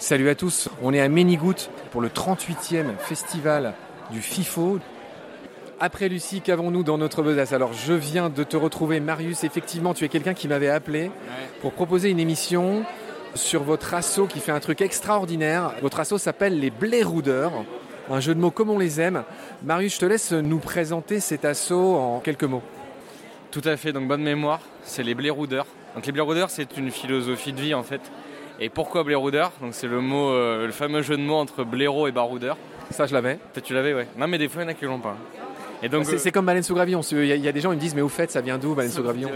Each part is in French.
Salut à tous, on est à Ménigout pour le 38e festival du FIFO. Après Lucie, qu'avons-nous dans notre besace? Alors je viens de te retrouver Marius, effectivement tu es quelqu'un qui m'avait appelé pour proposer une émission sur votre assaut qui fait un truc extraordinaire. Votre assaut s'appelle les Blairoudeurs, un jeu de mots comme on les aime. Marius, je te laisse nous présenter cet assaut en quelques mots. Tout à fait, donc bonne mémoire, c'est les Blairoudeurs. Donc les Blairoudeurs, c'est une philosophie de vie en fait. Et pourquoi Blairoudeur Donc c'est le mot, euh, le fameux jeu de mots entre blaireau et baroudeur. Ça, je l'avais. Peut-être tu l'avais, ouais. Non, mais des fois, il y en a qui l'ont pas. Et donc, c'est, euh, comme baleine sous gravillon. Il y, a- il y a des gens qui me disent, mais au fait, ça vient d'où, baleine sous gravillon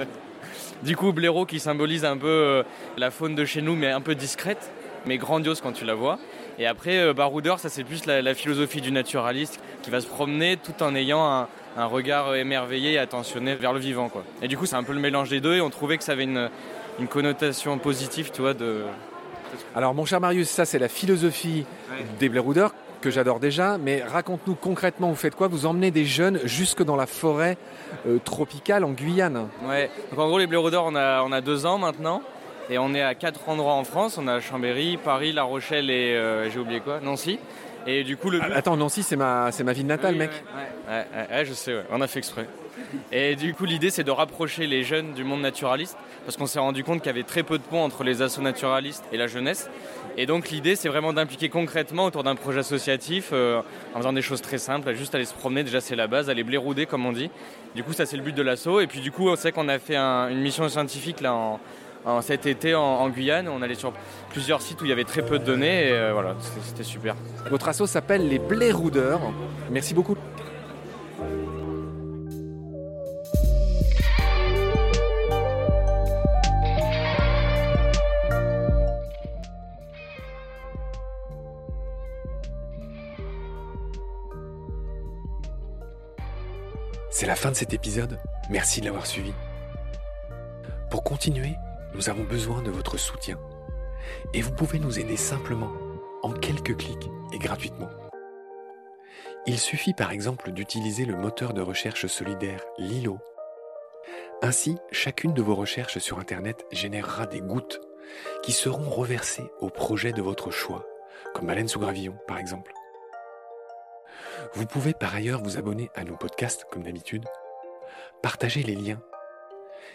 Du coup, blaireau qui symbolise un peu euh, la faune de chez nous, mais un peu discrète, mais grandiose quand tu la vois. Et après, baroudeur, ça c'est plus la, la philosophie du naturaliste qui va se promener tout en ayant un, un regard émerveillé et attentionné vers le vivant. Quoi. Et du coup, c'est un peu le mélange des deux et on trouvait que ça avait une, une connotation positive, tu vois, de... Alors, mon cher Marius, ça, c'est la philosophie des Blairoudeurs que j'adore déjà, mais raconte-nous concrètement, vous faites quoi? Vous emmenez des jeunes jusque dans la forêt euh, tropicale en Guyane. Ouais. Donc en gros, les blaireaudeurs, on a, on a deux ans maintenant. Et on est à quatre endroits en France. On a Chambéry, Paris, La Rochelle et euh, j'ai oublié quoi? Nancy. Et du coup, le but- Ah, Attends, Nancy, c'est ma, c'est ma ville natale, Oui, mec. Ouais, ouais, je sais, on a fait exprès. Et du coup, l'idée, c'est de rapprocher les jeunes du monde naturaliste, parce qu'on s'est rendu compte qu'il y avait très peu de ponts entre les assos naturalistes et la jeunesse. Et donc, l'idée, c'est vraiment d'impliquer concrètement autour d'un projet associatif, euh, en faisant des choses très simples, juste aller se promener, déjà c'est la base, aller blairouder, comme on dit. Du coup, ça, c'est le but de l'asso. Et puis, du coup, on sait qu'on a fait un- une mission scientifique là en, en- cet été en, Guyane. On allait sur plusieurs sites où il y avait très peu de données, et euh, voilà, c'était- super. Votre assaut s'appelle les Blairoudeurs. Merci beaucoup. C'est la fin de cet épisode. Merci de l'avoir suivi. Pour continuer, nous avons besoin de votre soutien. Et vous pouvez nous aider simplement, en quelques clics et gratuitement. Il suffit par exemple d'utiliser le moteur de recherche solidaire Lilo. Ainsi, chacune de vos recherches sur Internet générera des gouttes qui seront reversées au projet de votre choix, comme Baleine sous gravillon par exemple. Vous pouvez par ailleurs vous abonner à nos podcasts comme d'habitude, partager les liens,